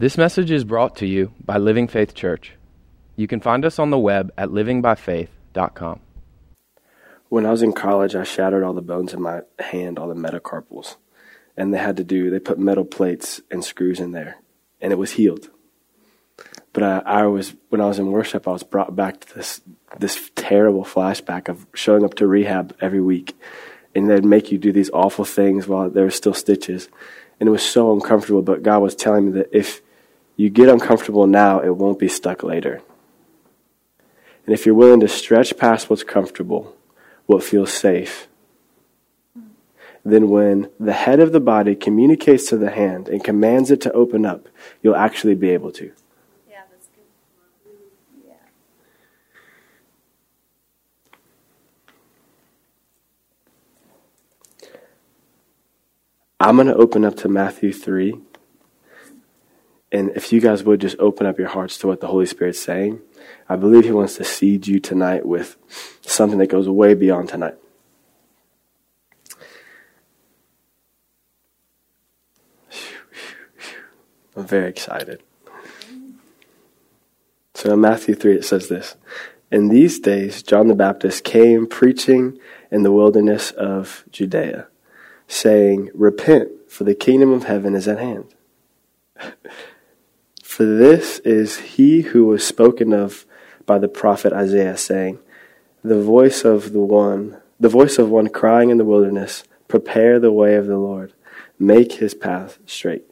This message is brought to you by Living Faith Church. You can find us on the web at livingbyfaith.com. When I was in college, I shattered all the bones in my hand, all the metacarpals. And they had to do, they put metal plates and screws in there, and it was healed. But I, I was, when I was in worship, I was brought back to this, this terrible flashback of showing up to rehab every week. And they'd make you do these awful things while there were still stitches. And it was so uncomfortable, but God was telling me that if you get uncomfortable now, it won't be stuck later. And if you're willing to stretch past what's comfortable, what feels safe, then when the head of the body communicates to the hand and commands it to open up, you'll actually be able to. Yeah, that's good. Yeah. I'm going to open up to Matthew 3. And if you guys would just open up your hearts to what the Holy Spirit's saying, I believe He wants to seed you tonight with something that goes way beyond tonight. I'm very excited. So in Matthew 3, it says this In these days, John the Baptist came preaching in the wilderness of Judea, saying, Repent, for the kingdom of heaven is at hand. For this is he who was spoken of by the prophet Isaiah, saying, The voice of the one, the voice of one crying in the wilderness, prepare the way of the Lord, make his path straight.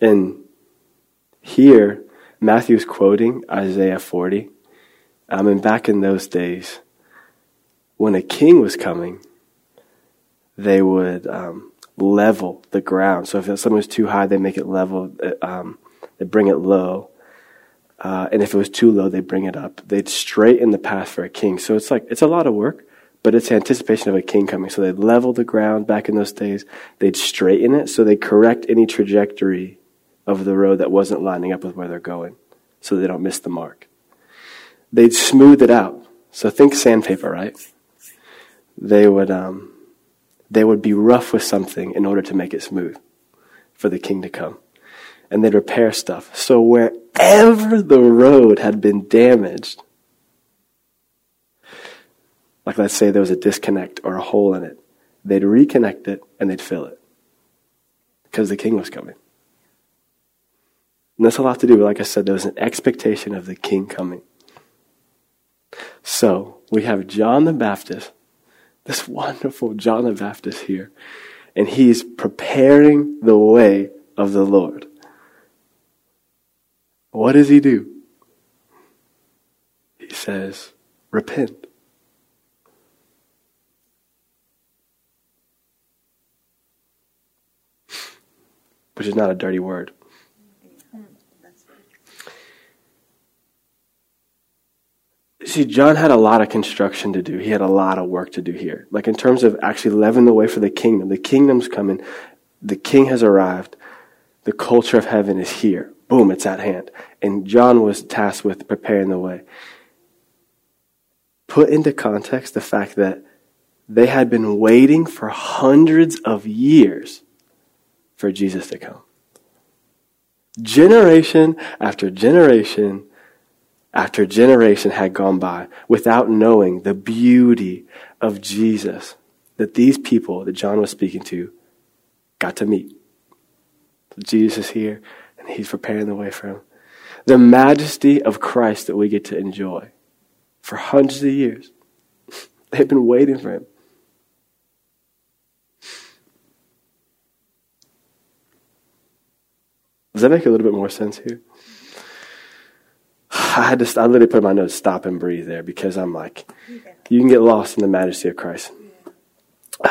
And here, Matthew's quoting Isaiah 40. Um, and back in those days, when a king was coming, they would um, level the ground. So if something was too high, they make it level. Um, they bring it low. Uh, and if it was too low, they bring it up. They'd straighten the path for a king. So it's like, it's a lot of work, but it's anticipation of a king coming. So they'd level the ground back in those days. They'd straighten it. So they correct any trajectory of the road that wasn't lining up with where they're going. So they don't miss the mark. They'd smooth it out. So think sandpaper, right? They would, um, they would be rough with something in order to make it smooth for the king to come. And they'd repair stuff. So wherever the road had been damaged, like let's say there was a disconnect or a hole in it, they'd reconnect it and they'd fill it because the king was coming. And that's a lot to do. Like I said, there was an expectation of the king coming. So we have John the Baptist this wonderful John the Baptist here. And he's preparing the way of the Lord. What does he do? He says, repent. Which is not a dirty word. See, John had a lot of construction to do. He had a lot of work to do here. Like in terms of actually leveling the way for the kingdom. The kingdom's coming. The king has arrived. The culture of heaven is here. Boom, it's at hand. And John was tasked with preparing the way. Put into context the fact that they had been waiting for hundreds of years for Jesus to come. Generation after generation after generation had gone by without knowing the beauty of Jesus that these people that John was speaking to got to meet. Jesus is here and he's preparing the way for him. The majesty of Christ that we get to enjoy for hundreds of years. They've been waiting for him. Does that make a little bit more sense here? I had to, I literally put my notes, stop and breathe there because I'm like, you can get lost in the majesty of Christ.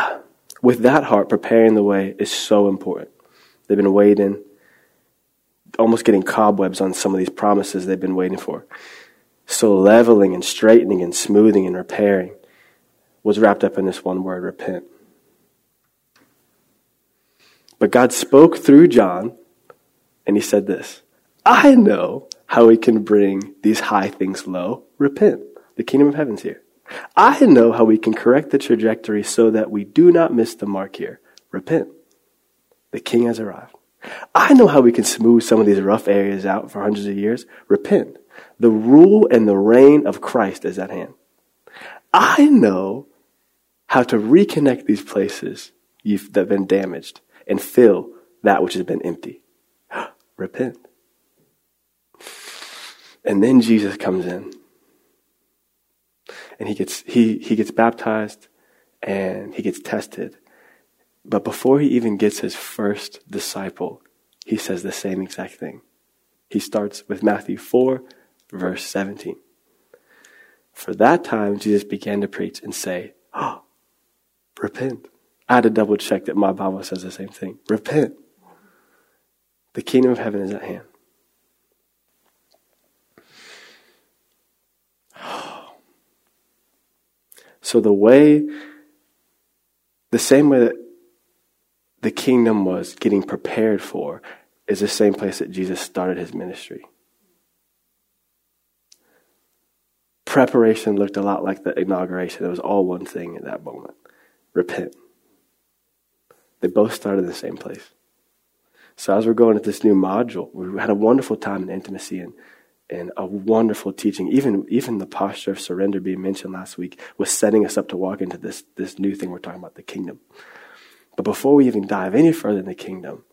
With that heart, preparing the way is so important. They've been waiting, almost getting cobwebs on some of these promises they've been waiting for. So leveling and straightening and smoothing and repairing was wrapped up in this one word, repent. But God spoke through John, and he said this I know how we can bring these high things low. Repent. The kingdom of heaven's here. I know how we can correct the trajectory so that we do not miss the mark here. Repent. The king has arrived. I know how we can smooth some of these rough areas out for hundreds of years. Repent. The rule and the reign of Christ is at hand. I know how to reconnect these places that have been damaged and fill that which has been empty. Repent. And then Jesus comes in. And he gets he he gets baptized and he gets tested. But before he even gets his first disciple, he says the same exact thing. He starts with Matthew 4, verse 17. For that time, Jesus began to preach and say, Oh, repent. I had to double check that my Bible says the same thing. Repent. The kingdom of heaven is at hand. So the way, the same way that the kingdom was getting prepared for is the same place that Jesus started his ministry. Preparation looked a lot like the inauguration. It was all one thing at that moment repent. They both started in the same place. So as we're going at this new module, we had a wonderful time in intimacy and, and a wonderful teaching. Even, even the posture of surrender being mentioned last week was setting us up to walk into this, this new thing we're talking about, the kingdom. But before we even dive any further in the kingdom,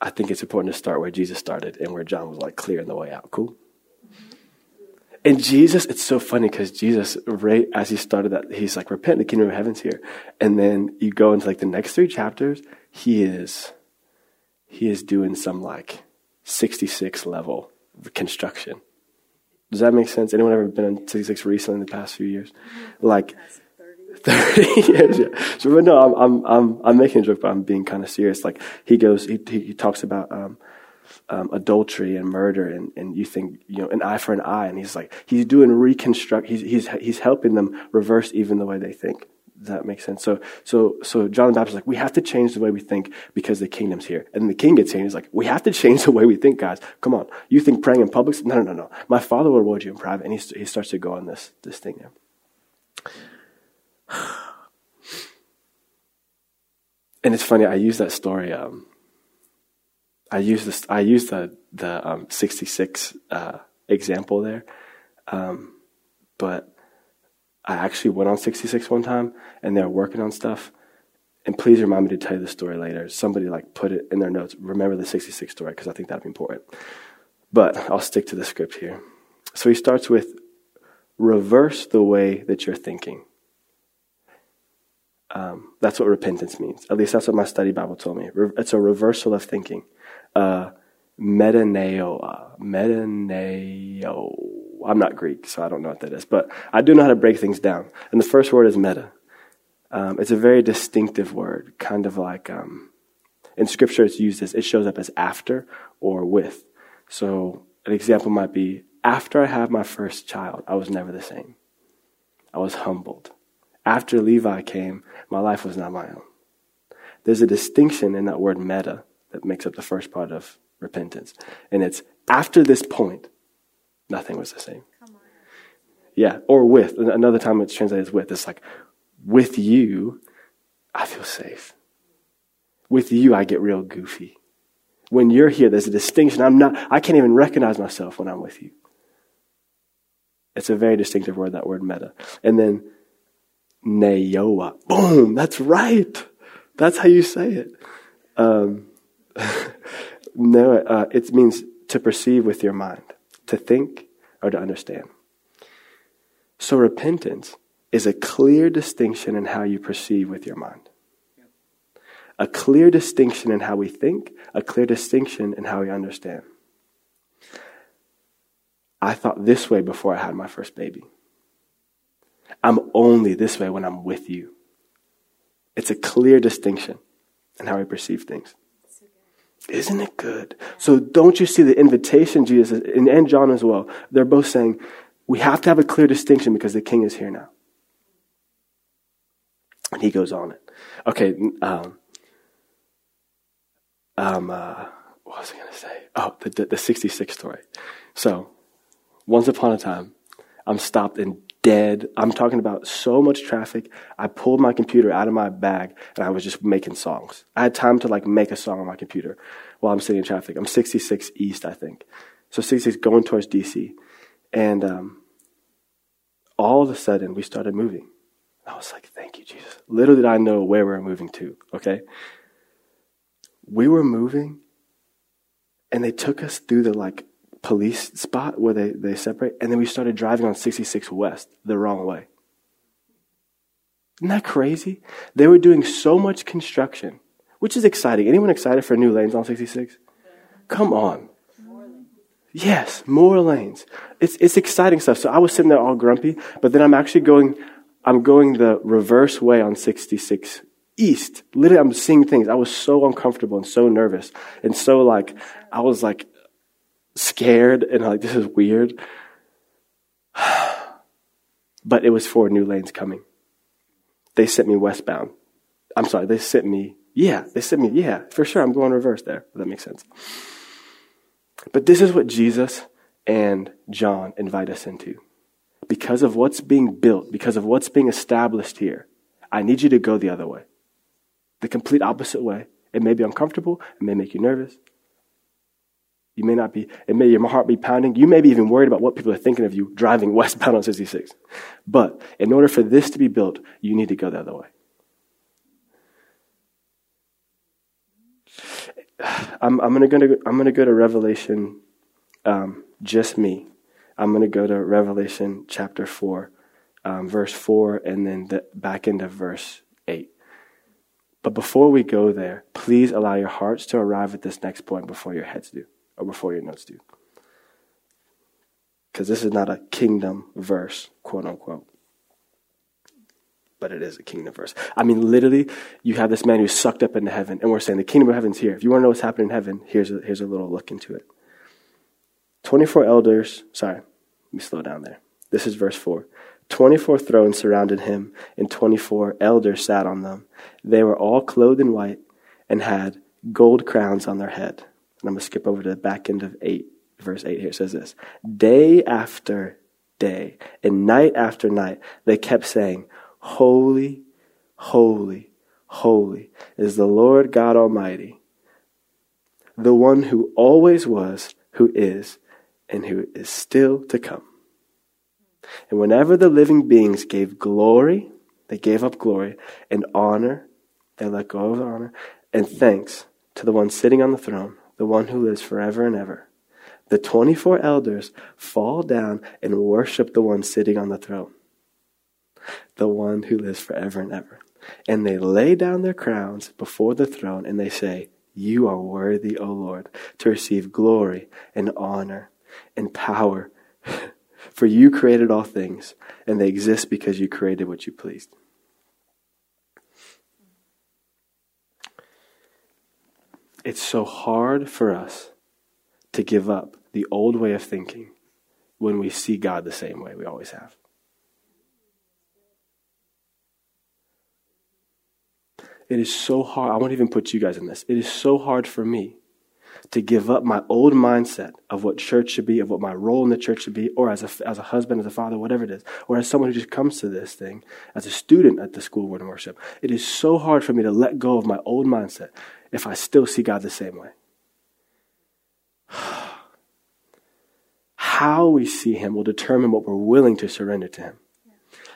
I think it's important to start where Jesus started and where John was like clearing the way out. Cool? And Jesus, it's so funny because Jesus, right as he started that, he's like, repent, the kingdom of heaven's here. And then you go into like the next three chapters, he is, he is doing some like 66 level construction. Does that make sense? Anyone ever been on 66 recently in the past few years? Like, 30 years, yeah. So, but no, I'm, I'm, I'm, I'm making a joke, but I'm being kind of serious. Like, he goes, he, he talks about, um, um, adultery and murder, and, and you think, you know, an eye for an eye. And he's like, he's doing reconstruct, he's, he's, he's helping them reverse even the way they think. That make sense? So, so, so John the Baptist is like, we have to change the way we think because the kingdom's here. And the king gets changed. He's like, we have to change the way we think, guys. Come on. You think praying in public? No, no, no, no. My father will reward you in private. And he, he starts to go on this, this thing there. And it's funny, I use that story, um, I use this. I use the the um, 66 uh, example there, um, but I actually went on 66 one time, and they were working on stuff. And please remind me to tell you the story later. Somebody like put it in their notes. Remember the 66 story because I think that'd be important. But I'll stick to the script here. So he starts with reverse the way that you're thinking. Um, that's what repentance means. At least that's what my study Bible told me. It's a reversal of thinking uh, metaneo. Metaneo. I'm not Greek, so I don't know what that is, but I do know how to break things down. And the first word is meta. Um, it's a very distinctive word, kind of like um, in Scripture it's used as it shows up as after or with. So an example might be after I had my first child, I was never the same. I was humbled. After Levi came, my life was not my own. There's a distinction in that word meta that makes up the first part of repentance. And it's after this point, nothing was the same. Yeah, or with. Another time it's translated as with. It's like, with you, I feel safe. With you, I get real goofy. When you're here, there's a distinction. I'm not, I can't even recognize myself when I'm with you. It's a very distinctive word, that word meta. And then, neoa. Boom, that's right. That's how you say it. Um, no, uh, it means to perceive with your mind, to think or to understand. So repentance is a clear distinction in how you perceive with your mind. A clear distinction in how we think, a clear distinction in how we understand. I thought this way before I had my first baby. I'm only this way when I'm with you. It's a clear distinction in how we perceive things. Isn't it good? So don't you see the invitation Jesus and, and John as well? They're both saying we have to have a clear distinction because the king is here now. And he goes on it. Okay, um, um, uh, what was I going to say? Oh, the, the, the 66 story. So, once upon a time, I'm stopped in dead. I'm talking about so much traffic. I pulled my computer out of my bag and I was just making songs. I had time to like make a song on my computer while I'm sitting in traffic. I'm 66 East, I think. So 66 going towards DC. And um, all of a sudden, we started moving. I was like, thank you, Jesus. Little did I know where we were moving to, okay? We were moving, and they took us through the like police spot where they, they separate, and then we started driving on 66 West the wrong way. Isn't that crazy? They were doing so much construction, which is exciting. Anyone excited for new lanes on 66? Come on. Yes, more lanes. It's it's exciting stuff. So I was sitting there all grumpy, but then I'm actually going I'm going the reverse way on 66 east. Literally I'm seeing things. I was so uncomfortable and so nervous and so like I was like scared and like this is weird. but it was for new lanes coming. They sent me westbound. I'm sorry, they sent me yeah, they sent me yeah, for sure I'm going reverse there. If that makes sense. But this is what Jesus and John invite us into. Because of what's being built, because of what's being established here, I need you to go the other way. The complete opposite way. It may be uncomfortable, it may make you nervous. You may not be, it may your heart be pounding. You may be even worried about what people are thinking of you driving westbound on 66. But in order for this to be built, you need to go the other way. I'm, I'm going to I'm to go to Revelation, um, just me. I'm going to go to Revelation chapter four, um, verse four, and then the back into verse eight. But before we go there, please allow your hearts to arrive at this next point before your heads do, or before your notes do. Because this is not a kingdom verse, quote unquote but it is a kingdom verse. I mean, literally, you have this man who's sucked up into heaven, and we're saying the kingdom of heaven's here. If you want to know what's happening in heaven, here's a, here's a little look into it. 24 elders, sorry, let me slow down there. This is verse 4. 24 thrones surrounded him, and 24 elders sat on them. They were all clothed in white and had gold crowns on their head. And I'm going to skip over to the back end of 8, verse 8 here. It says this Day after day, and night after night, they kept saying, Holy, holy, holy is the Lord God Almighty, the one who always was, who is, and who is still to come. And whenever the living beings gave glory, they gave up glory, and honor, they let go of honor, and thanks to the one sitting on the throne, the one who lives forever and ever. The 24 elders fall down and worship the one sitting on the throne the one who lives forever and ever. And they lay down their crowns before the throne and they say, You are worthy, O Lord, to receive glory and honor and power. For you created all things, and they exist because you created what you pleased. It's so hard for us to give up the old way of thinking when we see God the same way we always have. It is so hard. I won't even put you guys in this. It is so hard for me to give up my old mindset of what church should be, of what my role in the church should be, or as a, as a husband, as a father, whatever it is, or as someone who just comes to this thing, as a student at the school and worship. It is so hard for me to let go of my old mindset if I still see God the same way. How we see Him will determine what we're willing to surrender to Him.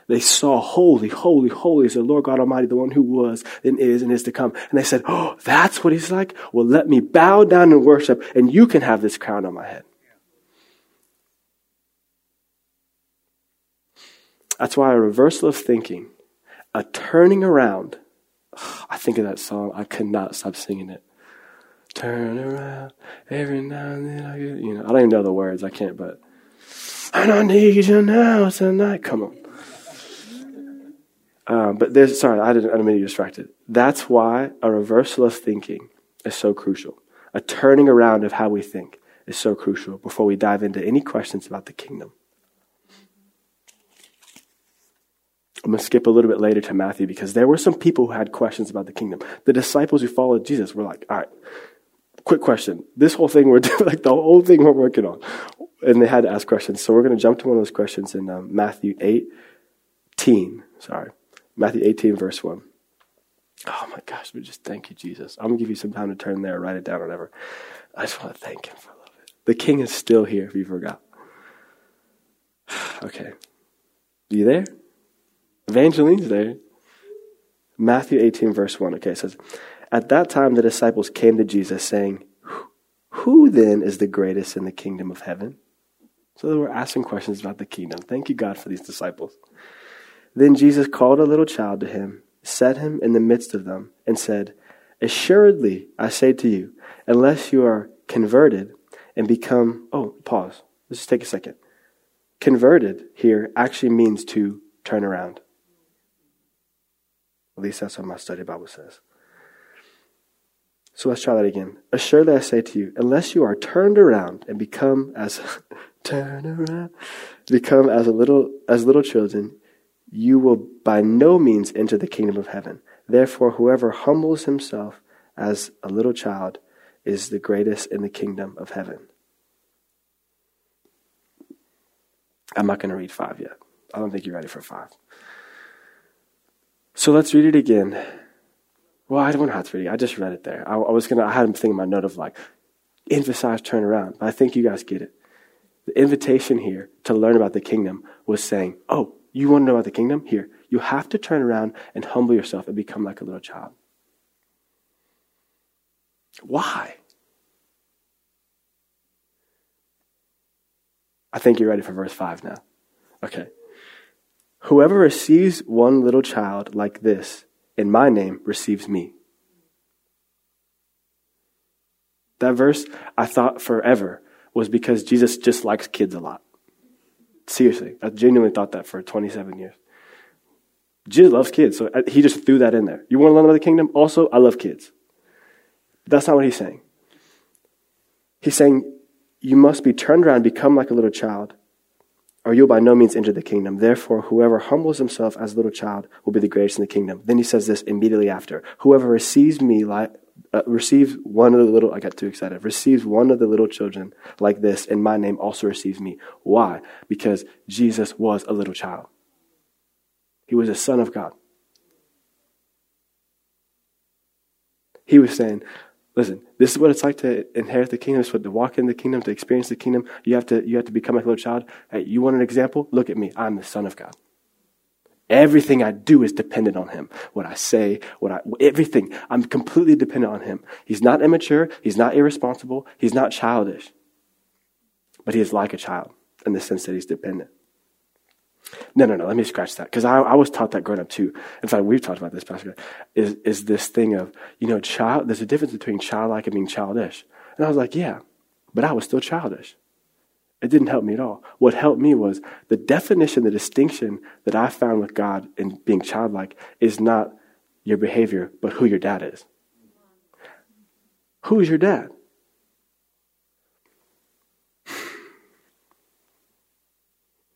They saw, holy, holy, holy is the Lord God Almighty, the one who was and is and is to come. And they said, oh, that's what he's like? Well, let me bow down and worship and you can have this crown on my head. That's why a reversal of thinking, a turning around. I think of that song. I could not stop singing it. Turn around every now and then. I get, you know, I don't even know the words. I can't, but and I need you now tonight. Come on. Um, but there's, sorry, I didn't, I didn't mean to get distracted. That's why a reversal of thinking is so crucial. A turning around of how we think is so crucial before we dive into any questions about the kingdom. I'm going to skip a little bit later to Matthew because there were some people who had questions about the kingdom. The disciples who followed Jesus were like, all right, quick question. This whole thing we're doing, like the whole thing we're working on, and they had to ask questions. So we're going to jump to one of those questions in um, Matthew 18. Sorry. Matthew 18, verse 1. Oh my gosh, we just thank you, Jesus. I'm going to give you some time to turn there, write it down, or whatever. I just want to thank him for love. The king is still here if you forgot. okay. You there? Evangeline's there. Matthew 18, verse 1. Okay, it says, At that time the disciples came to Jesus, saying, Who then is the greatest in the kingdom of heaven? So they were asking questions about the kingdom. Thank you, God, for these disciples. Then Jesus called a little child to him, set him in the midst of them, and said, Assuredly, I say to you, unless you are converted and become. Oh, pause. Let's just take a second. Converted here actually means to turn around. At least that's what my study Bible says. So let's try that again. Assuredly I say to you, unless you are turned around and become as turn around, become as a little as little children, you will by no means enter the kingdom of heaven. Therefore, whoever humbles himself as a little child is the greatest in the kingdom of heaven. I'm not going to read five yet. I don't think you're ready for five. So let's read it again. Well, I don't have to read it. I just read it there. I, I was gonna. I had a thing in my note of like emphasize turn around, but I think you guys get it. The invitation here to learn about the kingdom was saying, "Oh, you want to know about the kingdom? Here, you have to turn around and humble yourself and become like a little child." Why? I think you're ready for verse 5 now. Okay. Whoever receives one little child like this in my name receives me. That verse, I thought forever, was because Jesus just likes kids a lot. Seriously, I genuinely thought that for 27 years. Jesus loves kids, so uh, he just threw that in there. You want to learn about the kingdom? Also, I love kids. That's not what he's saying. He's saying, you must be turned around, become like a little child, or you'll by no means enter the kingdom. Therefore, whoever humbles himself as a little child will be the greatest in the kingdom. Then he says this immediately after Whoever receives me like, uh, receives one of the little, I got too excited, receives one of the little children like this in my name also receives me. Why? Because Jesus was a little child. He was a son of God. He was saying, Listen, this is what it's like to inherit the kingdom. It's what to walk in the kingdom, to experience the kingdom. You have to, you have to become a little child. Hey, you want an example? Look at me. I'm the son of God. Everything I do is dependent on him. What I say, what I, everything. I'm completely dependent on him. He's not immature. He's not irresponsible. He's not childish. But he is like a child in the sense that he's dependent. No, no, no. Let me scratch that because I, I was taught that growing up too. In fact, we've talked about this, Pastor. Is is this thing of you know, child? There's a difference between childlike and being childish. And I was like, yeah, but I was still childish. It didn't help me at all. What helped me was the definition, the distinction that I found with God in being childlike is not your behavior, but who your dad is. Who is your dad?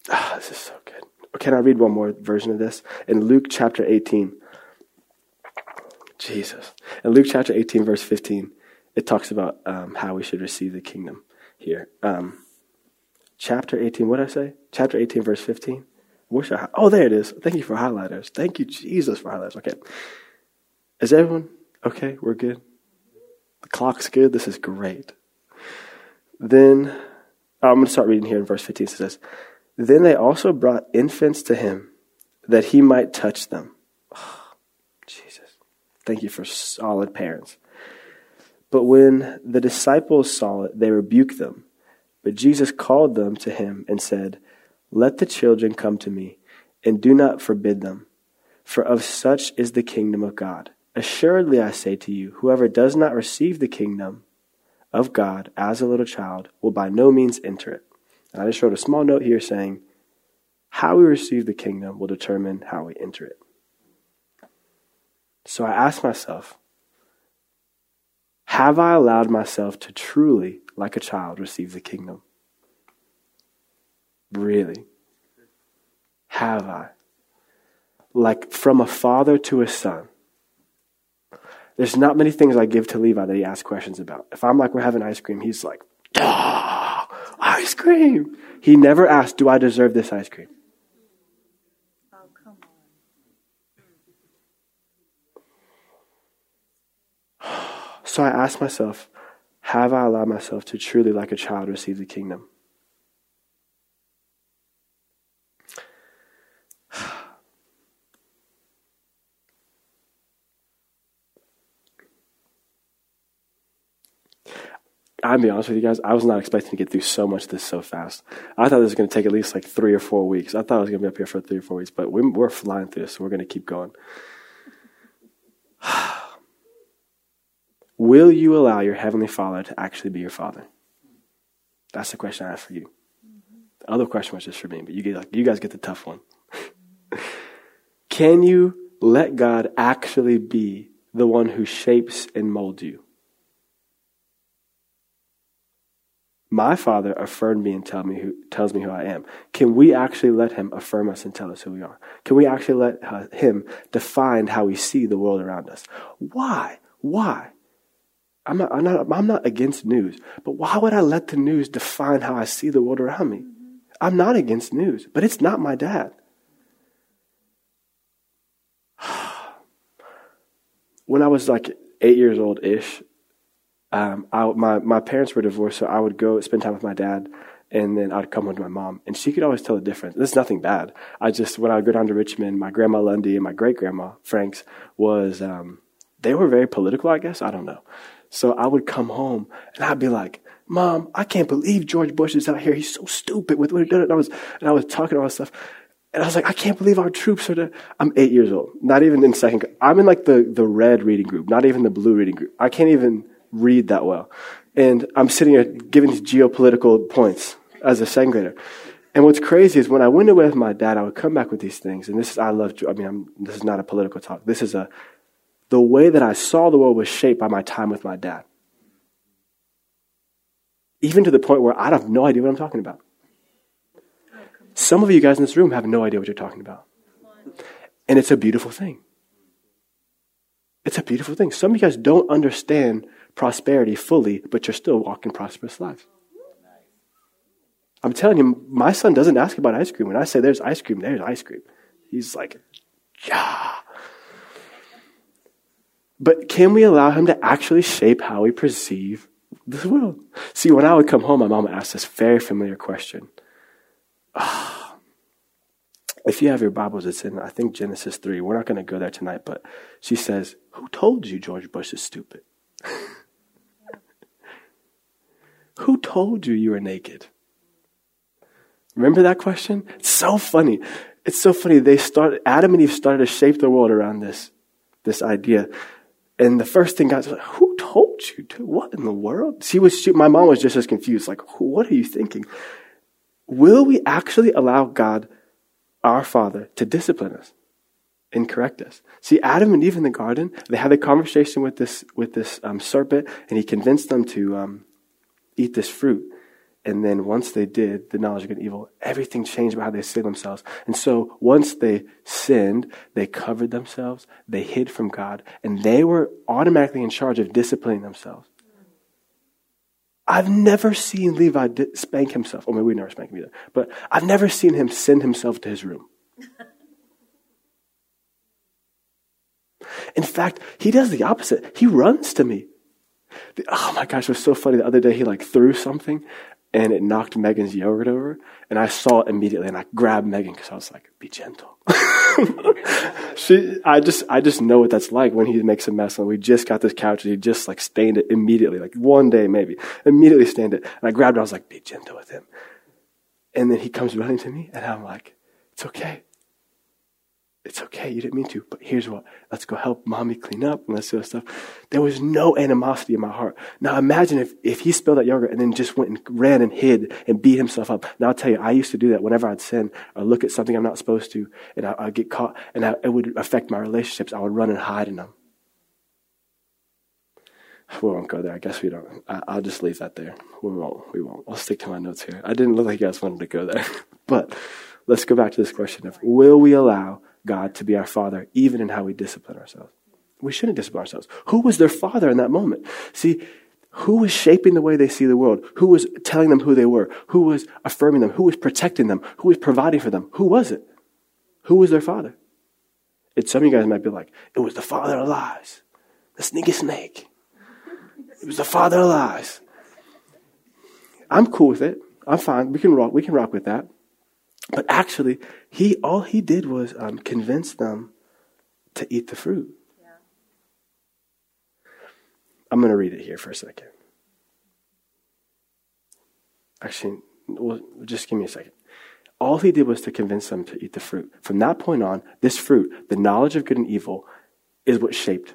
Ah, this is so can I read one more version of this? In Luke chapter 18. Jesus. In Luke chapter 18, verse 15, it talks about um, how we should receive the kingdom here. Um, chapter 18, what did I say? Chapter 18, verse 15. Wish I, oh, there it is. Thank you for highlighters. Thank you, Jesus, for highlighters. Okay. Is everyone okay? We're good? The clock's good. This is great. Then, I'm going to start reading here in verse 15. It says, then they also brought infants to him that he might touch them. Oh, Jesus. Thank you for solid parents. But when the disciples saw it, they rebuked them. But Jesus called them to him and said, Let the children come to me, and do not forbid them, for of such is the kingdom of God. Assuredly, I say to you, whoever does not receive the kingdom of God as a little child will by no means enter it. And I just wrote a small note here saying, how we receive the kingdom will determine how we enter it. So I asked myself, have I allowed myself to truly, like a child, receive the kingdom? Really? Have I? Like from a father to a son. There's not many things I give to Levi that he asks questions about. If I'm like, we're having ice cream, he's like, ah, ice cream. He never asked, Do I deserve this ice cream? So I asked myself, Have I allowed myself to truly, like a child, receive the kingdom? I'll be honest with you guys, I was not expecting to get through so much of this so fast. I thought this was going to take at least like three or four weeks. I thought I was going to be up here for three or four weeks, but we're, we're flying through this, so we're going to keep going. Will you allow your Heavenly Father to actually be your Father? That's the question I have for you. The other question was just for me, but you, get, like, you guys get the tough one. Can you let God actually be the one who shapes and molds you? My Father affirmed me and tell me who, tells me who I am. Can we actually let Him affirm us and tell us who we are? Can we actually let uh, Him define how we see the world around us? Why? Why? I'm not, I'm, not, I'm not against news, but why would I let the news define how I see the world around me? I'm not against news, but it's not my dad. When I was like eight years old ish, um, I, my, my parents were divorced, so I would go spend time with my dad, and then I'd come home to my mom. And she could always tell the difference. This is nothing bad. I just, when I would go down to Richmond, my grandma Lundy and my great grandma Franks was, um, they were very political, I guess. I don't know. So I would come home and I'd be like, Mom, I can't believe George Bush is out here. He's so stupid with what he did. And I was, and I was talking all this stuff. And I was like, I can't believe our troops are there. I'm eight years old, not even in second. I'm in like the, the red reading group, not even the blue reading group. I can't even read that well. And I'm sitting here giving these geopolitical points as a second grader. And what's crazy is when I went away with my dad, I would come back with these things. And this is, I love, I mean, I'm, this is not a political talk. This is a, the way that I saw the world was shaped by my time with my dad. Even to the point where I have no idea what I'm talking about. Some of you guys in this room have no idea what you're talking about. And it's a beautiful thing. It's a beautiful thing. Some of you guys don't understand prosperity fully, but you're still walking prosperous lives. I'm telling you, my son doesn't ask about ice cream. When I say there's ice cream, there's ice cream. He's like, yeah. But can we allow him to actually shape how we perceive this world? See, when I would come home, my mom asked this very familiar question. Ah. if you have your Bibles, it's in, I think, Genesis 3. We're not going to go there tonight, but she says, Who told you George Bush is stupid? Who told you you were naked? Remember that question? It's so funny. It's so funny. They started, Adam and Eve started to shape the world around this, this idea. And the first thing God was like, who told you to? What in the world? She was, she, my mom was just as confused. Like, what are you thinking? Will we actually allow God, our Father, to discipline us and correct us? See, Adam and Eve in the garden, they had a conversation with this, with this um, serpent, and he convinced them to um, eat this fruit. And then once they did, the knowledge of good and evil, everything changed about how they see themselves. And so once they sinned, they covered themselves, they hid from God, and they were automatically in charge of disciplining themselves. I've never seen Levi spank himself. Or maybe we never spank him either. But I've never seen him send himself to his room. In fact, he does the opposite. He runs to me. Oh my gosh, it was so funny. The other day, he like threw something and it knocked Megan's yogurt over. And I saw it immediately and I grabbed Megan because I was like, be gentle. she, I just, I just know what that's like when he makes a mess. And we just got this couch and he just like stained it immediately, like one day maybe, immediately stained it. And I grabbed it. I was like, be gentle with him. And then he comes running to me and I'm like, it's okay. It's okay, you didn't mean to, but here's what. Let's go help mommy clean up and let's do stuff. There was no animosity in my heart. Now imagine if, if he spilled that yogurt and then just went and ran and hid and beat himself up. Now I'll tell you, I used to do that whenever I'd sin or look at something I'm not supposed to and I, would get caught and I, it would affect my relationships. I would run and hide in them. We won't go there. I guess we don't. I, will just leave that there. We won't. We won't. I'll stick to my notes here. I didn't look like you guys wanted to go there. but let's go back to this question of will we allow God to be our Father, even in how we discipline ourselves. We shouldn't discipline ourselves. Who was their father in that moment? See, Who was shaping the way they see the world? Who was telling them who they were? Who was affirming them? Who was protecting them? Who was providing for them? Who was it? Who was their father? And some of you guys might be like, it was the father of lies, the sneaky snake. It was the father of lies. I'm cool with it. I'm fine. We can rock. We can rock with that. But actually, he all he did was um, convince them to eat the fruit. I'm going to read it here for a second. Actually, well, just give me a second. All he did was to convince them to eat the fruit. From that point on, this fruit, the knowledge of good and evil, is what shaped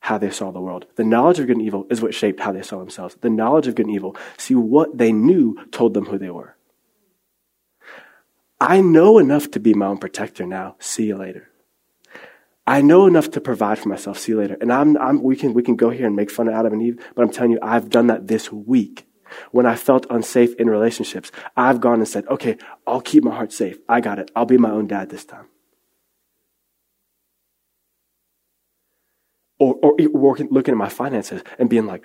how they saw the world. The knowledge of good and evil is what shaped how they saw themselves. The knowledge of good and evil, see what they knew told them who they were. I know enough to be my own protector now. See you later. I know enough to provide for myself. See you later. And I'm, I'm, we, can, we can go here and make fun of Adam and Eve, but I'm telling you, I've done that this week. When I felt unsafe in relationships, I've gone and said, okay, I'll keep my heart safe. I got it. I'll be my own dad this time. Or, or working, looking at my finances and being like,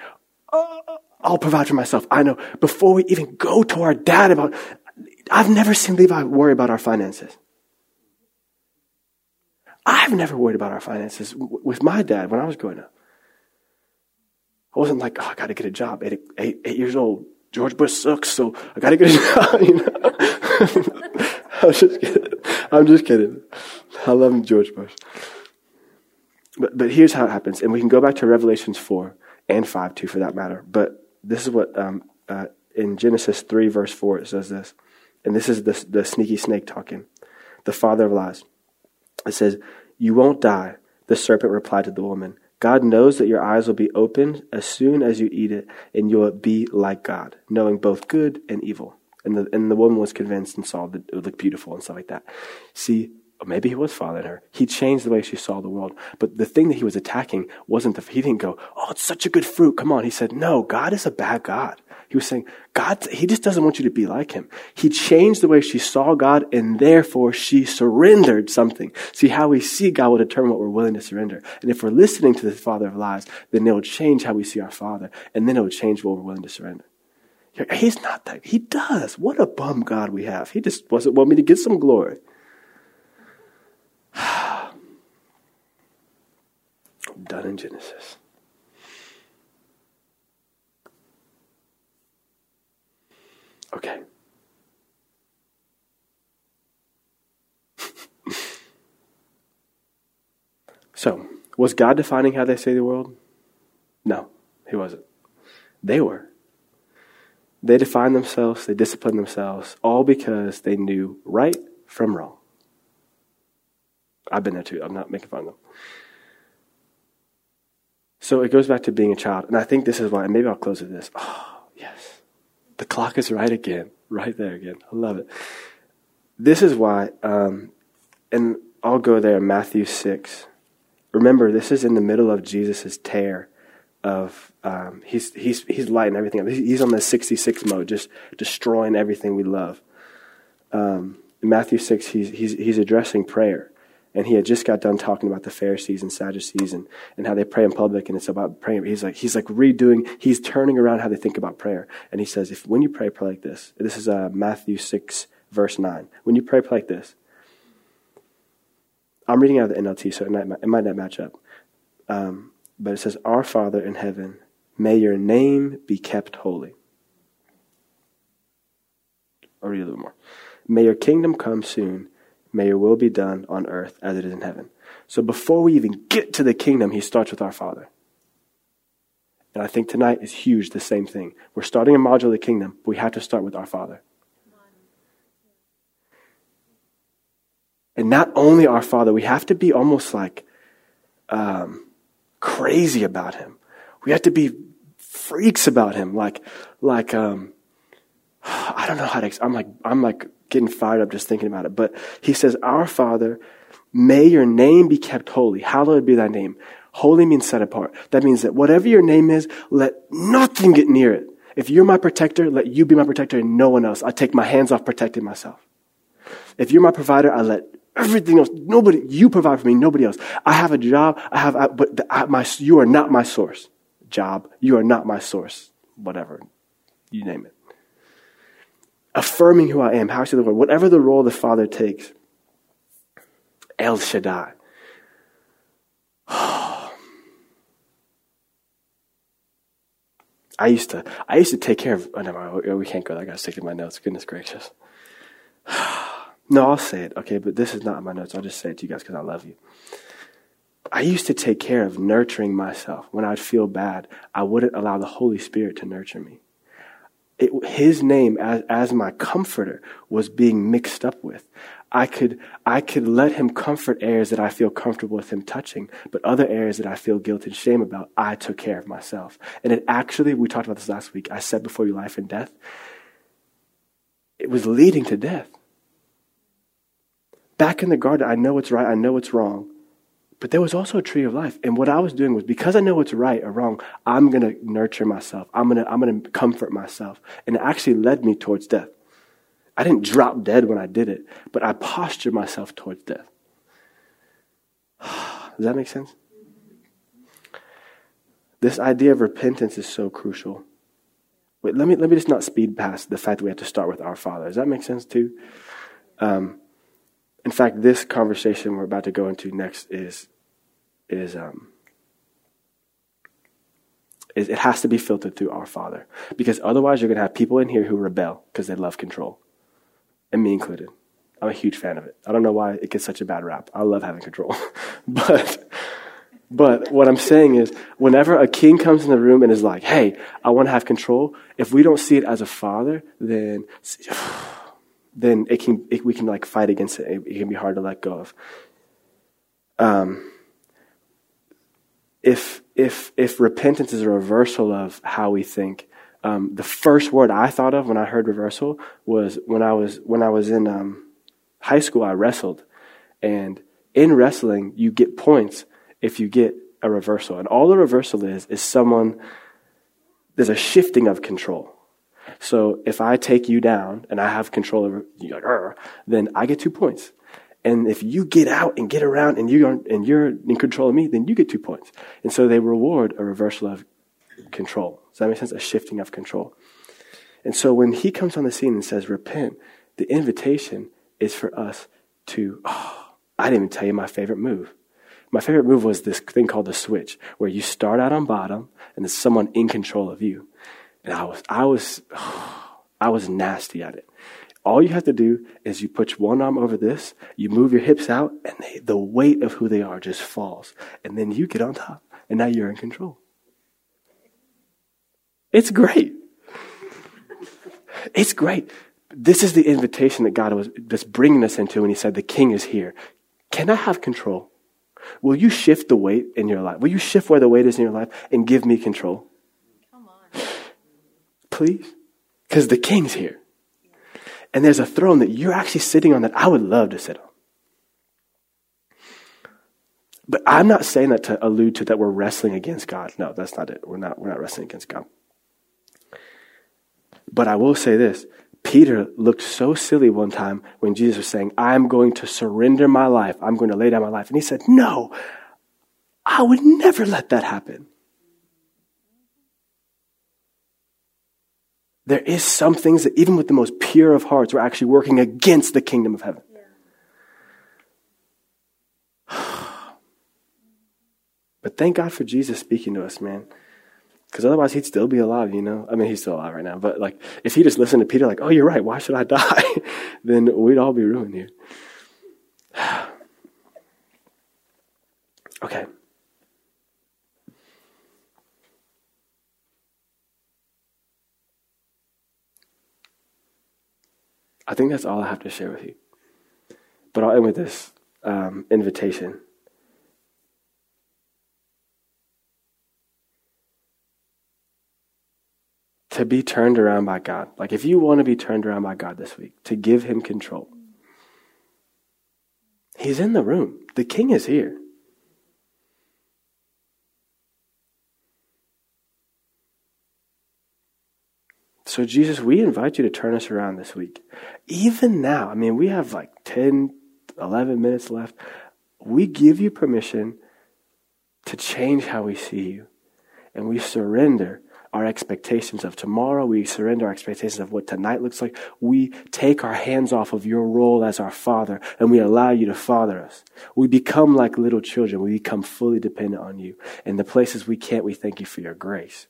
oh, I'll provide for myself. I know. Before we even go to our dad about, I've never seen Levi worry about our finances. I've never worried about our finances with my dad when I was growing up. I wasn't like, oh, I got to get a job. Eight, eight, eight years old. George Bush sucks, so I got to get a job. You know? I'm just kidding. I'm just kidding. I love George Bush. But, but here's how it happens. And we can go back to Revelations 4 and 5 too, for that matter. But this is what um, uh, in Genesis 3, verse 4, it says this. And this is the, the sneaky snake talking, the father of lies. It says, You won't die. The serpent replied to the woman, God knows that your eyes will be opened as soon as you eat it, and you'll be like God, knowing both good and evil. And the, and the woman was convinced and saw that it would look beautiful and stuff like that. See, maybe he was fathering her. He changed the way she saw the world. But the thing that he was attacking wasn't the, he didn't go, oh, it's such a good fruit. Come on. He said, no, God is a bad God. He was saying, God, he just doesn't want you to be like him. He changed the way she saw God and therefore she surrendered something. See, how we see God will determine what we're willing to surrender. And if we're listening to the father of lies, then it will change how we see our father and then it will change what we're willing to surrender. He's not that. He does. What a bum God we have. He just wasn't want me to get some glory. Done in Genesis. Okay. so, was God defining how they say the world? No, He wasn't. They were. They defined themselves, they disciplined themselves, all because they knew right from wrong. I've been there too. I'm not making fun of them. So it goes back to being a child. And I think this is why, and maybe I'll close with this. Oh. The clock is right again, right there again. I love it. This is why, um, and I'll go there, Matthew 6. Remember, this is in the middle of Jesus' tear of um, he's he's he's lighting everything up. He's on the 66 mode, just destroying everything we love. Um, in Matthew 6, he's, he's, he's addressing prayer. And he had just got done talking about the Pharisees and Sadducees and, and how they pray in public and it's about praying. He's like, he's like redoing, he's turning around how they think about prayer. And he says, if when you pray, pray like this. This is uh, Matthew 6, verse 9. When you pray, pray like this. I'm reading out of the NLT, so it might, it might not match up. Um, but it says, Our Father in heaven, may your name be kept holy. I'll read a little more. May your kingdom come soon. May your will be done on earth as it is in heaven. So before we even get to the kingdom, he starts with our Father. And I think tonight is huge, the same thing. We're starting a module of the kingdom, but we have to start with our Father. And not only our Father, we have to be almost like um, crazy about Him. We have to be freaks about Him, like like um, I don't know how to. I'm like I'm like getting fired up just thinking about it. But he says, Our Father, may your name be kept holy. Hallowed be thy name. Holy means set apart. That means that whatever your name is, let nothing get near it. If you're my protector, let you be my protector and no one else. I take my hands off protecting myself. If you're my provider, I let everything else, nobody, you provide for me, nobody else. I have a job, I have, I, but the, I, my, you are not my source. job. You are not my source. Whatever. You name it. Affirming who I am, how I see the world, whatever the role the Father takes. El Shaddai. I used to, I used to take care of. Oh, no, oh, we can't go. I got to stick to my notes. Goodness gracious. no, I'll say it. Okay, but this is not in my notes. I'll just say it to you guys because I love you. I used to take care of nurturing myself. When I'd feel bad, I wouldn't allow the Holy Spirit to nurture me. It, his name as, as my comforter was being mixed up with. I could, I could let him comfort areas that I feel comfortable with him touching, but other areas that I feel guilt and shame about, I took care of myself. And it actually, we talked about this last week, I said before you life and death, it was leading to death. Back in the garden, I know what's right, I know what's wrong, but there was also a tree of life. And what I was doing was because I know what's right or wrong, I'm going to nurture myself. I'm going to, I'm going to comfort myself. And it actually led me towards death. I didn't drop dead when I did it, but I postured myself towards death. Does that make sense? This idea of repentance is so crucial. Wait, let me let me just not speed past the fact that we have to start with our Father. Does that make sense too? Um, in fact, this conversation we're about to go into next is is um, is it has to be filtered through our Father because otherwise you're going to have people in here who rebel because they love control and me included. I'm a huge fan of it. I don't know why it gets such a bad rap. I love having control. but but what I'm saying is whenever a king comes in the room and is like, "Hey, I want to have control," if we don't see it as a father, then then it can it, we can like fight against it. it. It can be hard to let go of. Um if if if repentance is a reversal of how we think, um, the first word I thought of when I heard reversal was when I was when I was in um, high school. I wrestled, and in wrestling, you get points if you get a reversal. And all a reversal is is someone there's a shifting of control. So if I take you down and I have control over you, like, then I get two points. And if you get out and get around and you are and you're in control of me, then you get two points. And so they reward a reversal of control. Does that make sense? A shifting of control. And so when he comes on the scene and says, repent, the invitation is for us to, oh, I didn't even tell you my favorite move. My favorite move was this thing called the switch, where you start out on bottom and there's someone in control of you. And I was, I was, oh, I was nasty at it. All you have to do is you put one arm over this, you move your hips out, and they, the weight of who they are just falls. And then you get on top, and now you're in control. It's great. It's great. This is the invitation that God was just bringing us into when He said, The King is here. Can I have control? Will you shift the weight in your life? Will you shift where the weight is in your life and give me control? Come on. Please? Because the King's here. And there's a throne that you're actually sitting on that I would love to sit on. But I'm not saying that to allude to that we're wrestling against God. No, that's not it. We're not, we're not wrestling against God. But I will say this Peter looked so silly one time when Jesus was saying, I'm going to surrender my life. I'm going to lay down my life. And he said, No, I would never let that happen. There is some things that even with the most pure of hearts, we're actually working against the kingdom of heaven. but thank God for Jesus speaking to us, man. Because otherwise, he'd still be alive, you know? I mean, he's still alive right now. But, like, if he just listened to Peter, like, oh, you're right, why should I die? then we'd all be ruined here. okay. I think that's all I have to share with you. But I'll end with this um, invitation. to be turned around by God. Like if you want to be turned around by God this week, to give him control. He's in the room. The king is here. So, Jesus, we invite you to turn us around this week. Even now, I mean, we have like 10, 11 minutes left. We give you permission to change how we see you and we surrender our expectations of tomorrow. We surrender our expectations of what tonight looks like. We take our hands off of your role as our father and we allow you to father us. We become like little children. We become fully dependent on you. In the places we can't, we thank you for your grace.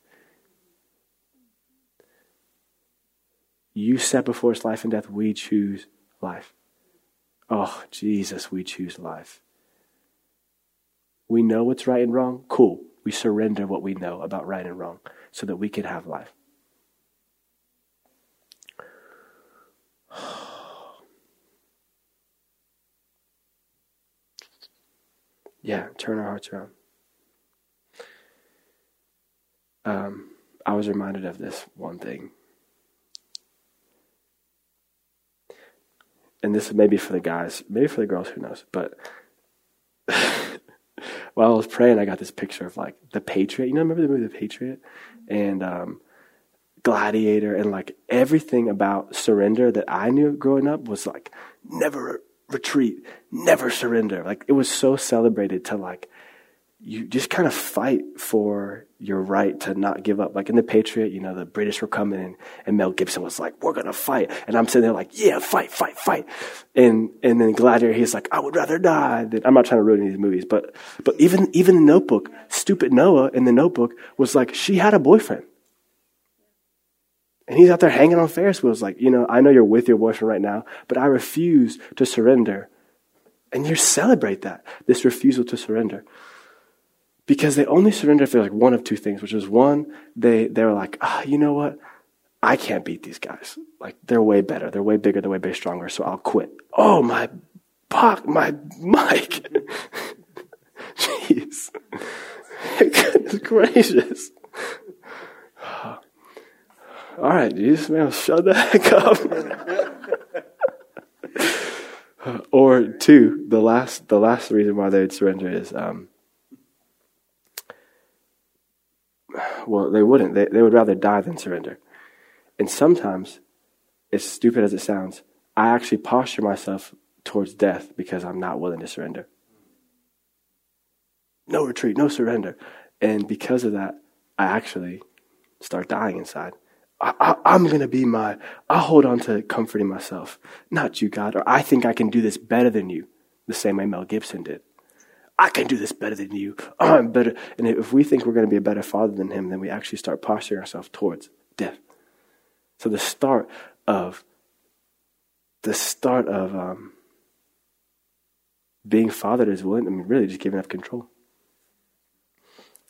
You set before us life and death. We choose life. Oh, Jesus, we choose life. We know what's right and wrong. Cool. We surrender what we know about right and wrong so that we can have life. yeah, turn our hearts around. Um, I was reminded of this one thing. And this may be for the guys, maybe for the girls, who knows. But while I was praying, I got this picture of like the Patriot. You know, remember the movie The Patriot? And um, Gladiator and like everything about surrender that I knew growing up was like never retreat, never surrender. Like it was so celebrated to like you just kind of fight for your right to not give up. Like in the Patriot, you know, the British were coming in and Mel Gibson was like, we're going to fight. And I'm sitting there like, yeah, fight, fight, fight. And, and then Gladiator, he's like, I would rather die. I'm not trying to ruin these movies, but, but even, even the notebook, stupid Noah in the notebook was like, she had a boyfriend. And he's out there hanging on Ferris wheels like, you know, I know you're with your boyfriend right now, but I refuse to surrender. And you celebrate that, this refusal to surrender because they only surrender if they're like one of two things, which is one, they they're like, ah, you know what? I can't beat these guys. Like they're way better, they're way bigger, they're way bigger, stronger. So I'll quit. Oh my, Pock, my Mike. Jeez, goodness gracious. All right, Jesus, man, shut the heck up. or two, the last the last reason why they would surrender is. Um, well, they wouldn't. They, they would rather die than surrender. And sometimes, as stupid as it sounds, I actually posture myself towards death because I'm not willing to surrender. No retreat, no surrender. And because of that, I actually start dying inside. I, am going to be my, i hold on to comforting myself, not you, God, or I think I can do this better than you, the same way Mel Gibson did. I can do this better than you. I'm better. And if we think we're going to be a better father than him, then we actually start posturing ourselves towards death. So the start of the start of um, being fathered is willing. I mean, really, just giving up control,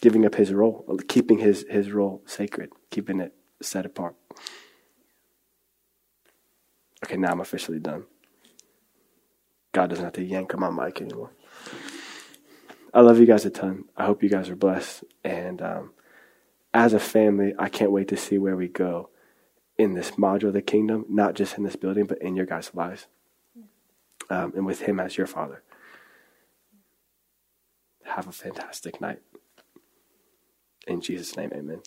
giving up his role, keeping his his role sacred, keeping it set apart. Okay, now I'm officially done. God doesn't have to yank on my mic anymore. I love you guys a ton. I hope you guys are blessed. And um, as a family, I can't wait to see where we go in this module of the kingdom, not just in this building, but in your guys' lives. Um, and with Him as your Father. Have a fantastic night. In Jesus' name, amen.